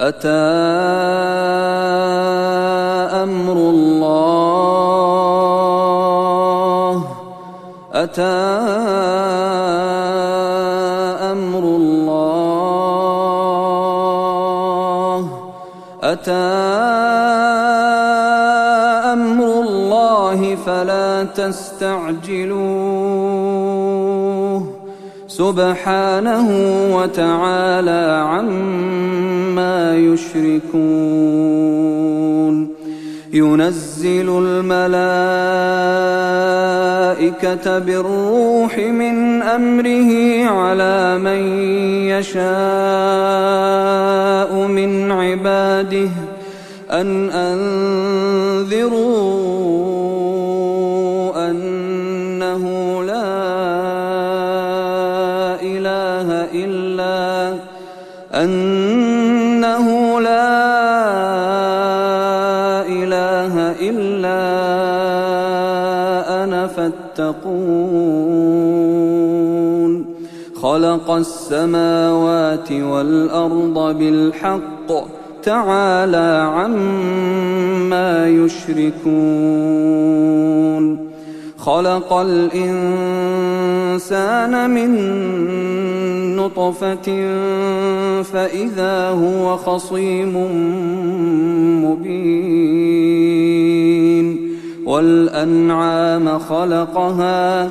أتى أمر الله؟ أتى أمر الله؟ أتى أمر الله فلا تستعجلوه. سبحانه وتعالى عما يشركون. ينزل الملائكة بالروح من أمره على من يشاء من عباده. أن أنذروا خلق السماوات والأرض بالحق تعالى عما يشركون. خلق الإنسان من نطفة فإذا هو خصيم مبين. والأنعام خلقها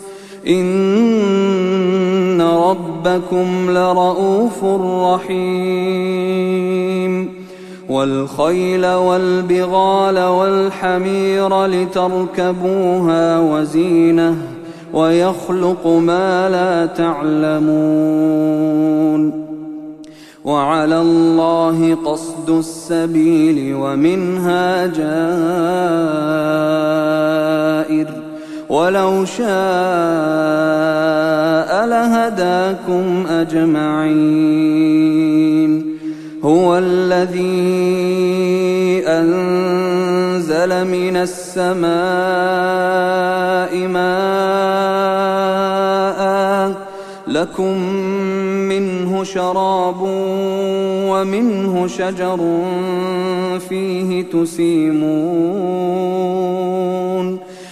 إن ربكم لرؤوف رحيم والخيل والبغال والحمير لتركبوها وزينه ويخلق ما لا تعلمون وعلى الله قصد السبيل ومنها جائر ولو شاء لهداكم أجمعين. هو الذي أنزل من السماء ماء لكم منه شراب ومنه شجر فيه تسيمون.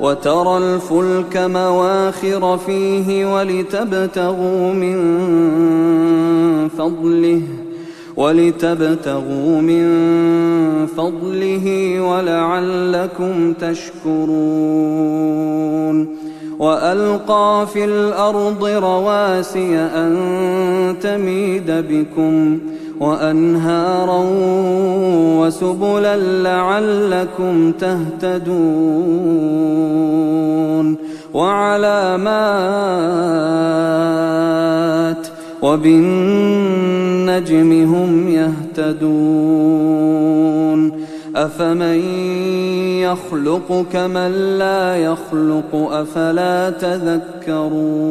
وترى الفلك مواخر فيه ولتبتغوا من فضله ولتبتغوا من فضله ولعلكم تشكرون. وألقى في الأرض رواسي أن تميد بكم وأنهارا وسبلا لعلكم تهتدون وعلامات وبالنجم هم يهتدون أفمن يخلق كمن لا يخلق أفلا تذكرون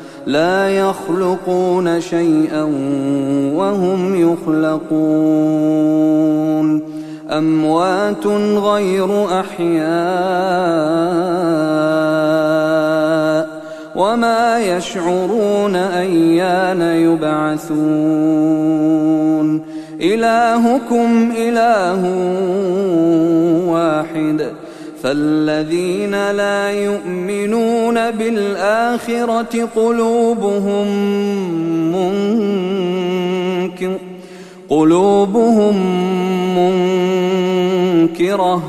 لا يخلقون شيئا وهم يخلقون. أموات غير أحياء وما يشعرون أيان يبعثون. إلهكم إله واحد. فالذين لا يؤمنون بالآخرة قلوبهم منكر قلوبهم منكرة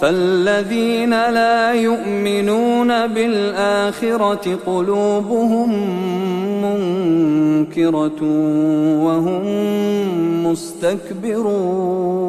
فالذين لا يؤمنون بالآخرة قلوبهم منكرة وهم مستكبرون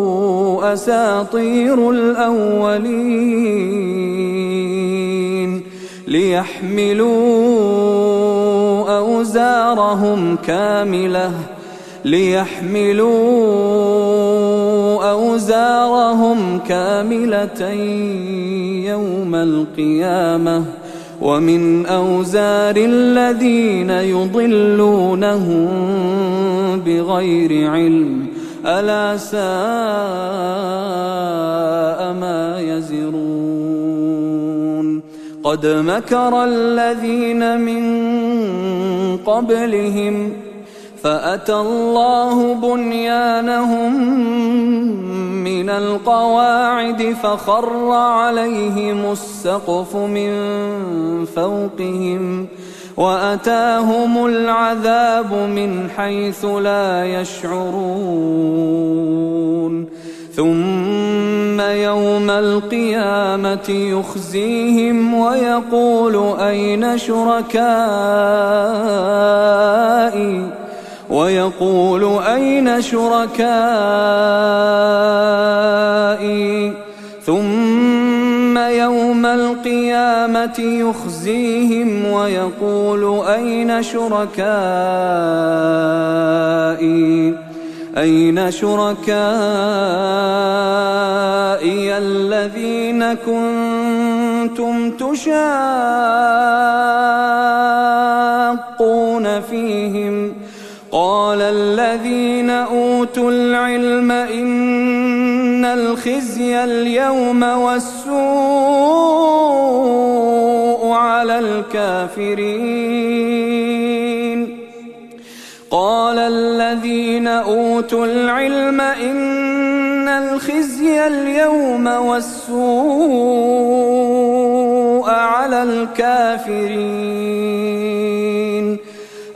أساطير الأولين ليحملوا أوزارهم كاملة ليحملوا أوزارهم كاملة يوم القيامة. ومن أوزار الذين يضلونهم بغير علم ألا ساء ما يزرون. قد مكر الذين من قبلهم فأتى الله بنيانهم من القواعد فخر عليهم السقف من فوقهم ۖ. وأتاهم العذاب من حيث لا يشعرون. ثم يوم القيامة يخزيهم ويقول أين شركائي؟ ويقول أين شركائي؟ ثم يوم القيامة يخزيهم ويقول أين شركائي؟ أين شركائي الذين كنتم تشاقون فيهم؟ قال الذين أوتوا العلم إن الخزي اليوم والسوء على الكافرين. قال الذين أوتوا العلم إن الخزي اليوم والسوء على الكافرين.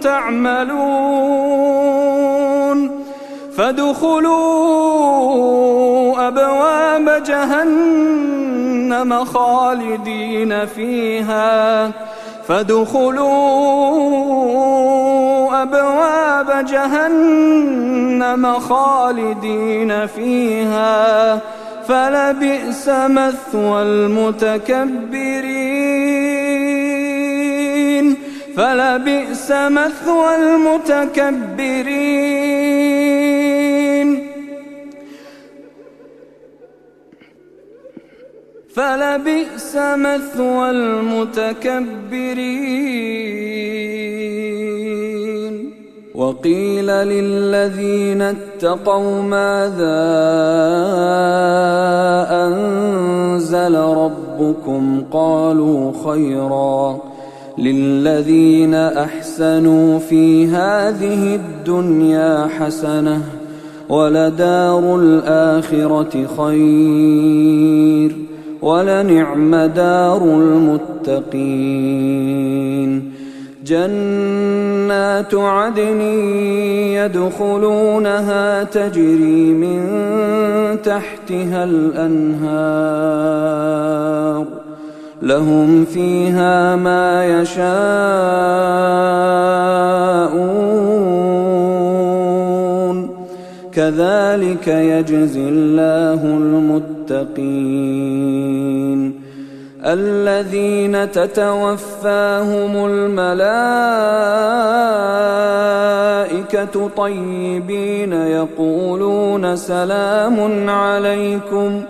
تعملون فادخلوا أبواب جهنم خالدين فيها فادخلوا أبواب جهنم خالدين فيها فلبئس مثوى المتكبرين فلبئس مثوى المتكبرين. فلبئس مثوى المتكبرين. وقيل للذين اتقوا ماذا أنزل ربكم؟ قالوا خيرا. للذين أحسنوا في هذه الدنيا حسنة ولدار الآخرة خير ولنعم دار المتقين جنات عدن يدخلونها تجري من تحتها الأنهار لهم فيها ما يشاءون. كذلك يجزي الله المتقين. الذين تتوفاهم الملائكة طيبين يقولون سلام عليكم.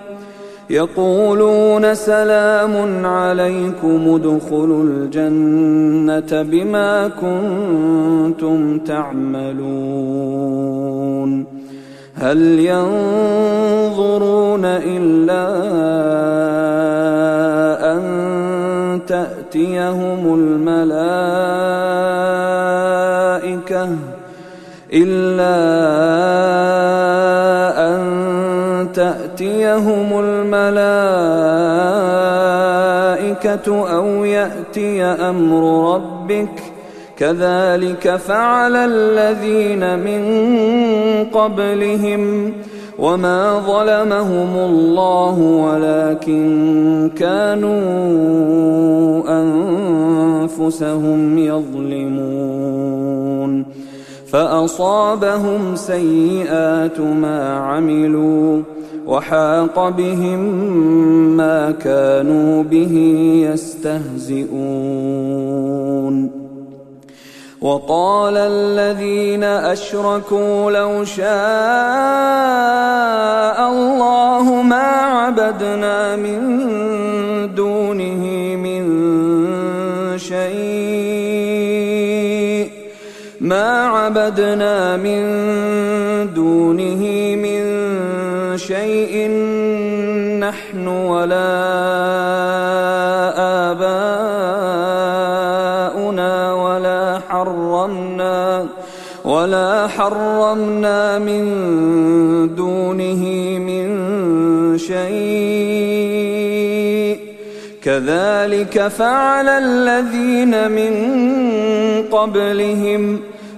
يقولون سلام عليكم ادخلوا الجنة بما كنتم تعملون. هل ينظرون إلا أن تأتيهم الملائكة إلا أن تأتيهم الملائكة أو يأتي أمر ربك. كذلك فعل الذين من قبلهم وما ظلمهم الله ولكن كانوا أنفسهم يظلمون. فأصابهم سيئات ما عملوا. وحاق بهم ما كانوا به يستهزئون. وقال الذين أشركوا لو شاء الله ما عبدنا من دونه من شيء. ما عبدنا من دونه من شيء نحن ولا آباؤنا ولا حرمنا ولا حرمنا من دونه من شيء. كذلك فعل الذين من قبلهم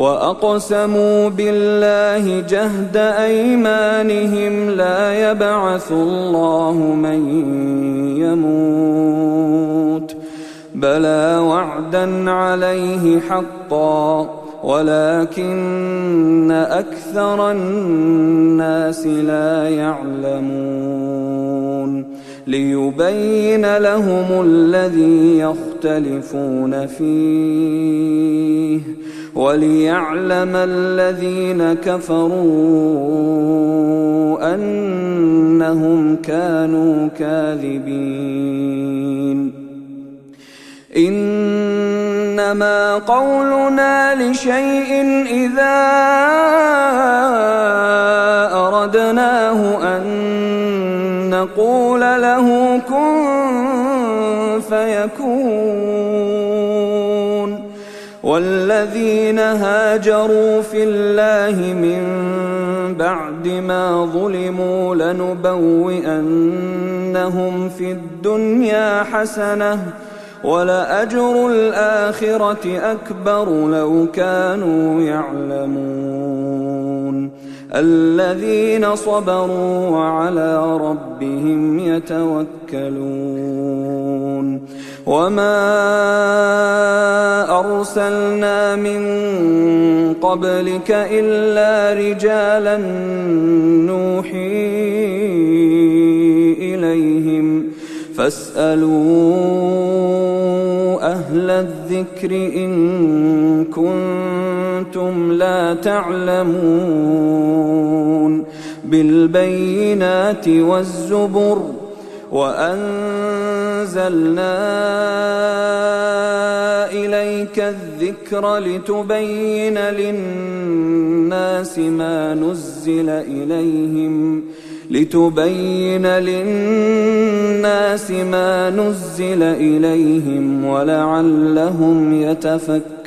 وأقسموا بالله جهد أيمانهم لا يبعث الله من يموت بلى وعدا عليه حقا ولكن أكثر الناس لا يعلمون ليبين لهم الذي يختلفون فيه وليعلم الذين كفروا أنهم كانوا كاذبين إنما قولنا لشيء إذا أردناه أن نقول له كن فيكون والذين هاجروا في الله من بعد ما ظلموا لنبوئنهم في الدنيا حسنة ولأجر الآخرة أكبر لو كانوا يعلمون. الذين صبروا وعلى ربهم يتوكلون. وما أرسلنا من قبلك إلا رجالا نوحي إليهم. فاسألوا أهل الذكر إن كنتم لا تعلمون بالبينات والزبر وأنزلنا إليك الذكر لتبين للناس ما نزل إليهم ۖ لتبين للناس ما نزل إليهم ولعلهم يتفكرون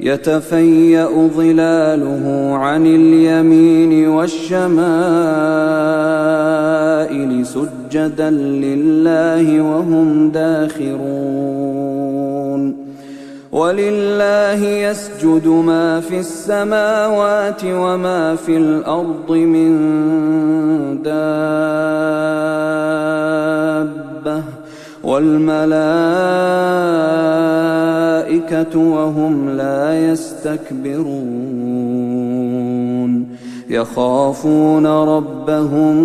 يتفيأ ظلاله عن اليمين والشمائل سجدا لله وهم داخرون. ولله يسجد ما في السماوات وما في الأرض من دابة. والملائكة وهم لا يستكبرون يخافون ربهم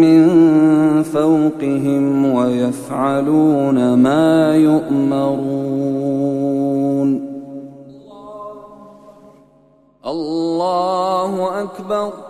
من فوقهم ويفعلون ما يؤمرون الله أكبر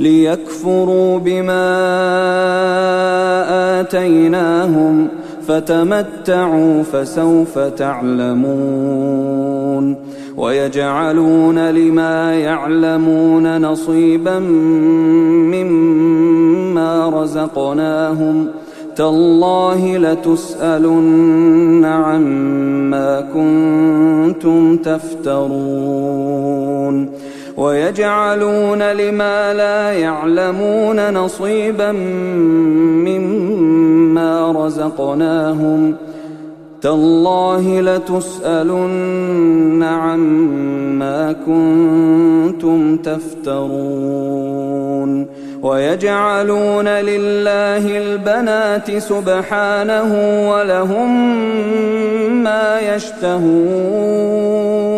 ليكفروا بما آتيناهم فتمتعوا فسوف تعلمون ويجعلون لما يعلمون نصيبا مما رزقناهم تالله لتسألن عما كنتم تفترون ويجعلون لما لا يعلمون نصيبا مما رزقناهم تالله لتسألن عما كنتم تفترون ويجعلون لله البنات سبحانه ولهم ما يشتهون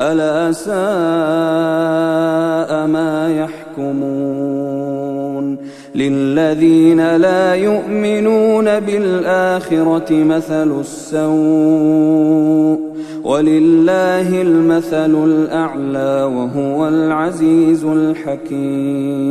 ألا ساء ما يحكمون للذين لا يؤمنون بالآخرة مثل السوء ولله المثل الأعلى وهو العزيز الحكيم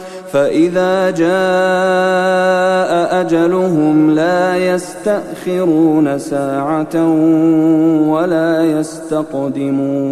فإذا جاء أجلهم لا يستأخرون ساعة ولا يستقدمون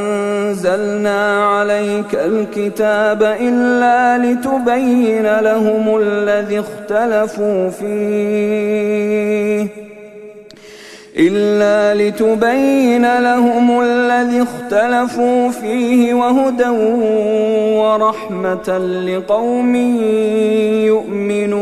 أنزلنا عليك الكتاب إلا لتبين لهم الذي اختلفوا فيه. إلا لتبين لهم الذي اختلفوا فيه وهدى ورحمة لقوم يؤمنون.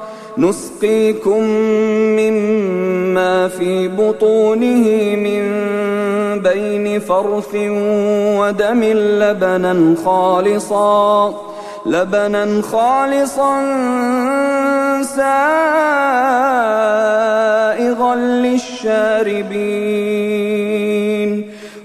نسقيكم مما في بطونه من بين فرث ودم لبنا خالصا لبنا خالصا سائغا للشاربين.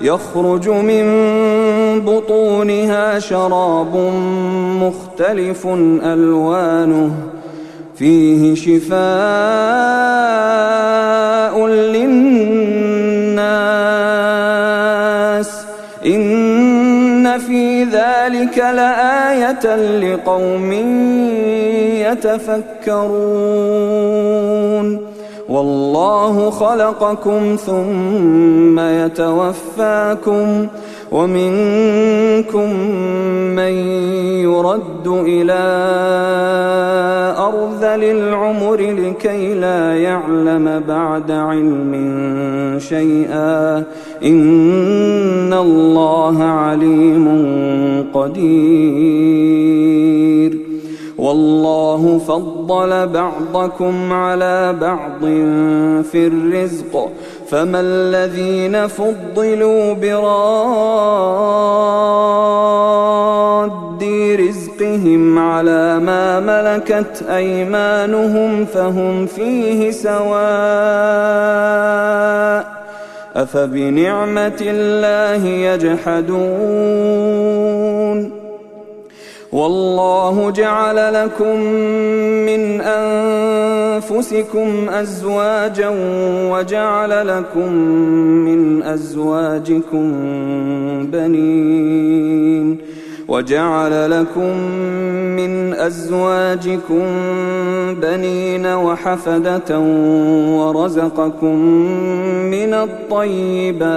يخرج من بطونها شراب مختلف ألوانه فيه شفاء للناس. إن في ذلك لآية لقوم يتفكرون. والله خلقكم ثم يتوفاكم ومنكم من يرد إلى أرذل العمر لكي لا يعلم بعد علم شيئا. إن الله عليم قدير. والله فضل بعضكم على بعض في الرزق فما الذين فضلوا براد رزقهم على ما ملكت أيمانهم فهم فيه سواء أفبنعمة الله يجحدون والله جعل لكم من أنفسكم أزواجا وجعل لكم من أزواجكم بنين وجعل لكم من أزواجكم بنين وحفدة ورزقكم من الطيبات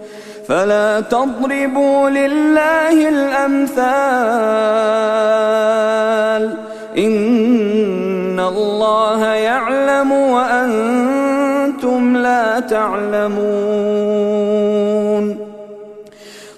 فلا تضربوا لله الأمثال. إن الله يعلم وأنتم لا تعلمون.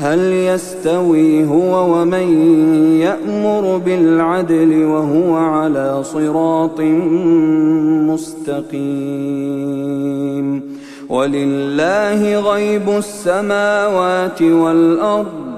هل يستوي هو ومن يأمر بالعدل وهو على صراط مستقيم؟ ولله غيب السماوات والأرض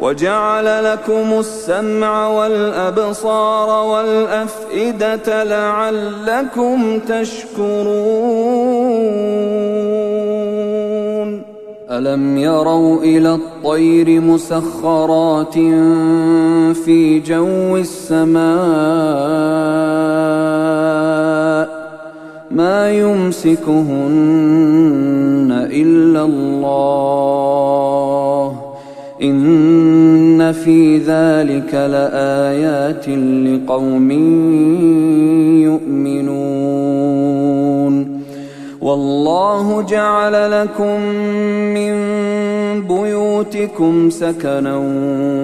وجعل لكم السمع والأبصار والأفئدة لعلكم تشكرون. ألم يروا إلى الطير مسخرات في جو السماء؟ ما يمسكهن إلا الله. ان في ذلك لايات لقوم يؤمنون والله جعل لكم من بيوتكم سكنا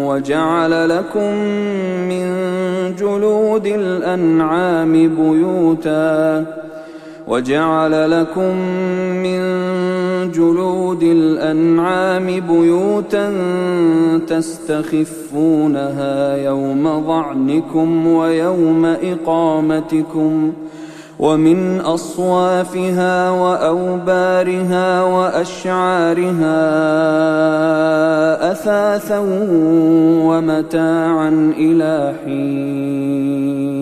وجعل لكم من جلود الانعام بيوتا وجعل لكم من جلود الأنعام بيوتا تستخفونها يوم ظعنكم ويوم إقامتكم ومن أصوافها وأوبارها وأشعارها أثاثا ومتاعا إلى حين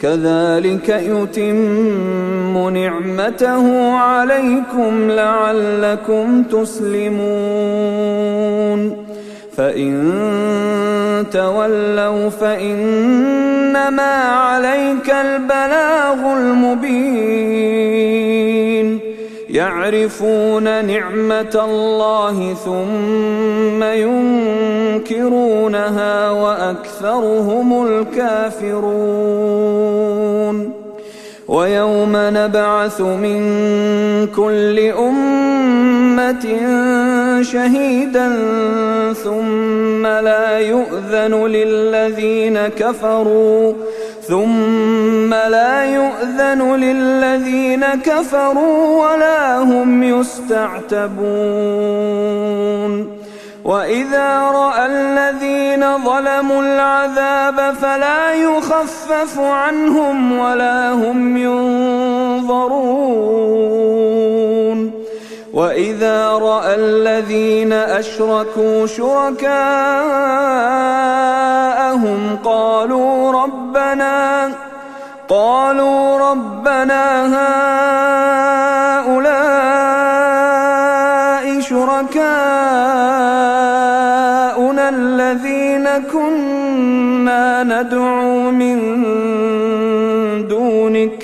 كذلك يتم نعمته عليكم لعلكم تسلمون. فإن تولوا فإنما عليك البلاغ المبين. يعرفون نعمة الله ثم ينكرونها وأكثرهم الكافرون. ويوم نبعث من كل أمة شهيدا ثم لا يؤذن للذين كفروا ثم لا يؤذن للذين كفروا ولا هم يستعتبون. وإذا رأى الذين ظلموا العذاب فلا يخفف عنهم ولا هم ينظرون. وإذا رأى الذين أشركوا شركاءهم قالوا ربنا قالوا ربنا هؤلاء شركاؤنا الذين كنا ندعو من دونك.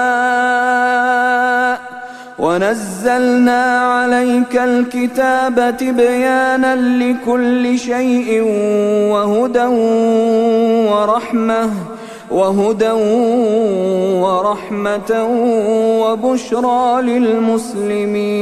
ونزلنا عليك الكتاب تبيانا لكل شيء وهدى ورحمة وهدى ورحمة وبشرى للمسلمين.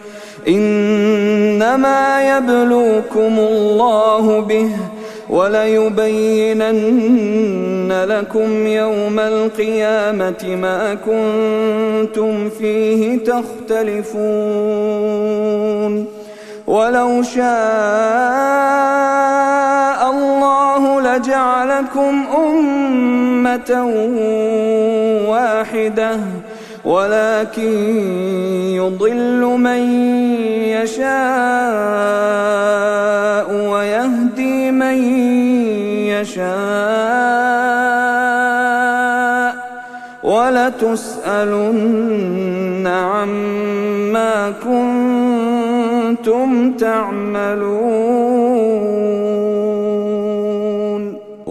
إنما يبلوكم الله به وليبينن لكم يوم القيامة ما كنتم فيه تختلفون. ولو شاء الله لجعلكم أمة واحدة ولكن يضل من يشاء ويهدي من يشاء ولتسألن عما كنتم تعملون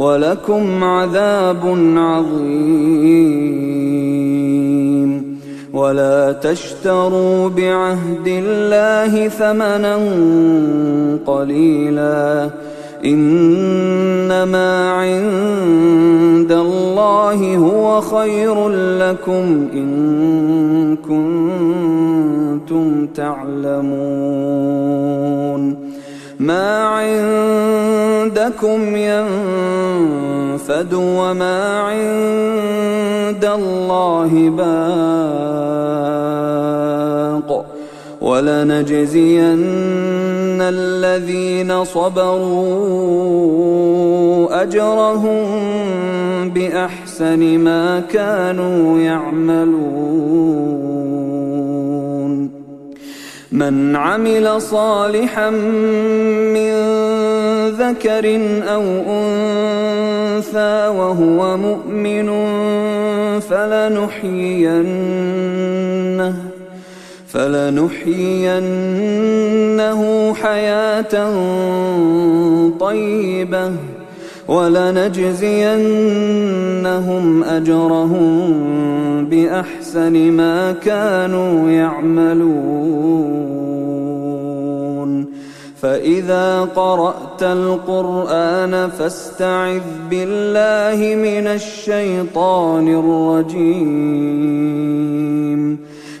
ولكم عذاب عظيم. ولا تشتروا بعهد الله ثمنا قليلا. إنما عند الله هو خير لكم إن كنتم تعلمون. ما عندكم ينفد وما عند الله باق ولنجزين الذين صبروا أجرهم بأحسن ما كانوا يعملون من عمل صالحا من ذكر أو أنثى وهو مؤمن فلنحيينه فلنحيينه حياة طيبة ولنجزينهم أجرهم بأحسن ما كانوا يعملون. فإذا قرأت القرآن فاستعذ بالله من الشيطان الرجيم.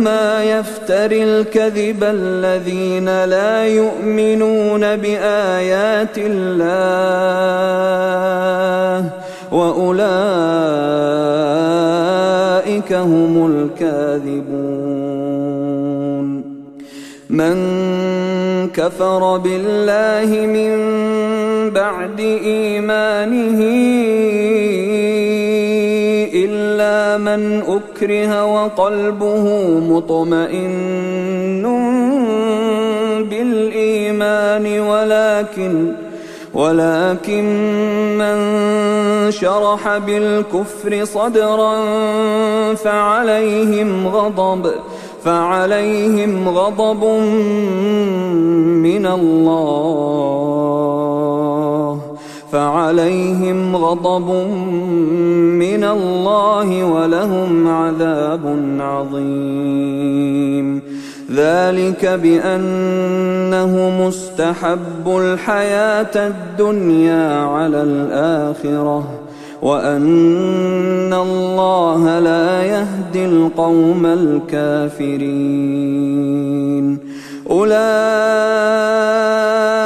انما يفتري الكذب الذين لا يؤمنون بايات الله واولئك هم الكاذبون من كفر بالله من بعد ايمانه الا من أكره وقلبه مطمئن بالإيمان ولكن ولكن من شرح بالكفر صدرا فعليهم غضب فعليهم غضب من الله. فعليهم غضب من الله ولهم عذاب عظيم. ذلك بأنه مستحب الحياة الدنيا على الآخرة وأن الله لا يهدي القوم الكافرين. أولئك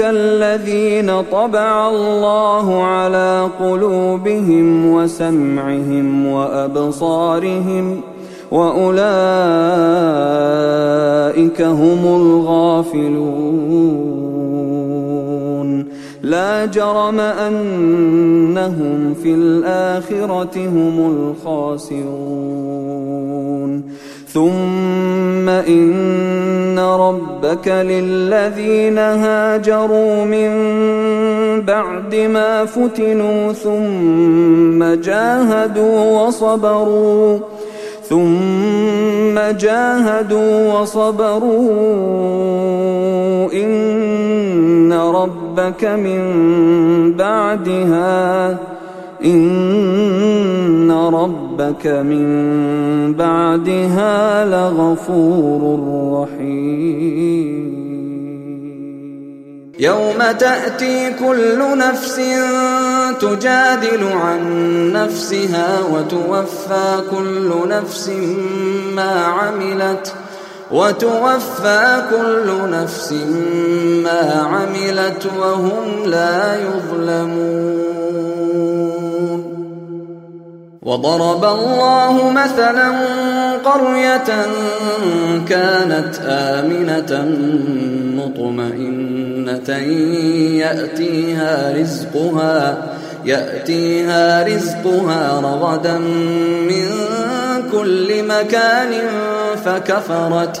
الذين طبع الله على قلوبهم وسمعهم وابصارهم واولئك هم الغافلون لا جرم أنهم في الآخرة هم الخاسرون. ثم إن ربك للذين هاجروا من بعد ما فتنوا ثم جاهدوا وصبروا. ثم جاهدوا وصبروا. إن ربك من بعدها. إن ربك من بعدها لغفور رحيم. يوم تأتي كل نفس تجادل عن نفسها وتوفى كل نفس ما عملت وتوفى كل نفس ما عملت وهم لا يظلمون. وضرب الله مثلا قرية كانت آمنة مطمئنة يأتيها رزقها يأتيها رزقها رغدا من كل مكان فكفرت.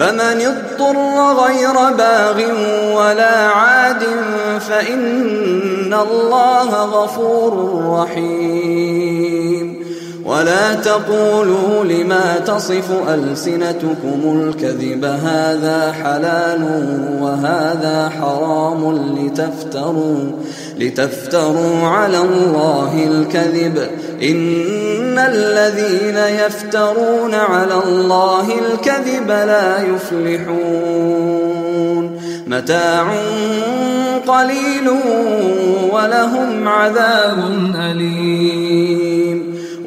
فمن اضطر غير باغ ولا عاد فإن الله غفور رحيم. ولا تقولوا لما تصف ألسنتكم الكذب هذا حلال وهذا حرام لتفتروا لتفتروا على الله الكذب. إن الذين يفترون على الله الكذب لا يفلحون. متاع قليل ولهم عذاب أليم.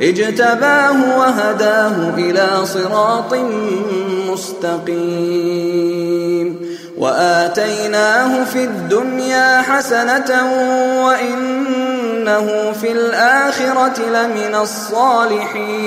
اجتباه وهداه إلى صراط مستقيم. وآتيناه في الدنيا حسنة وإنه في الآخرة لمن الصالحين.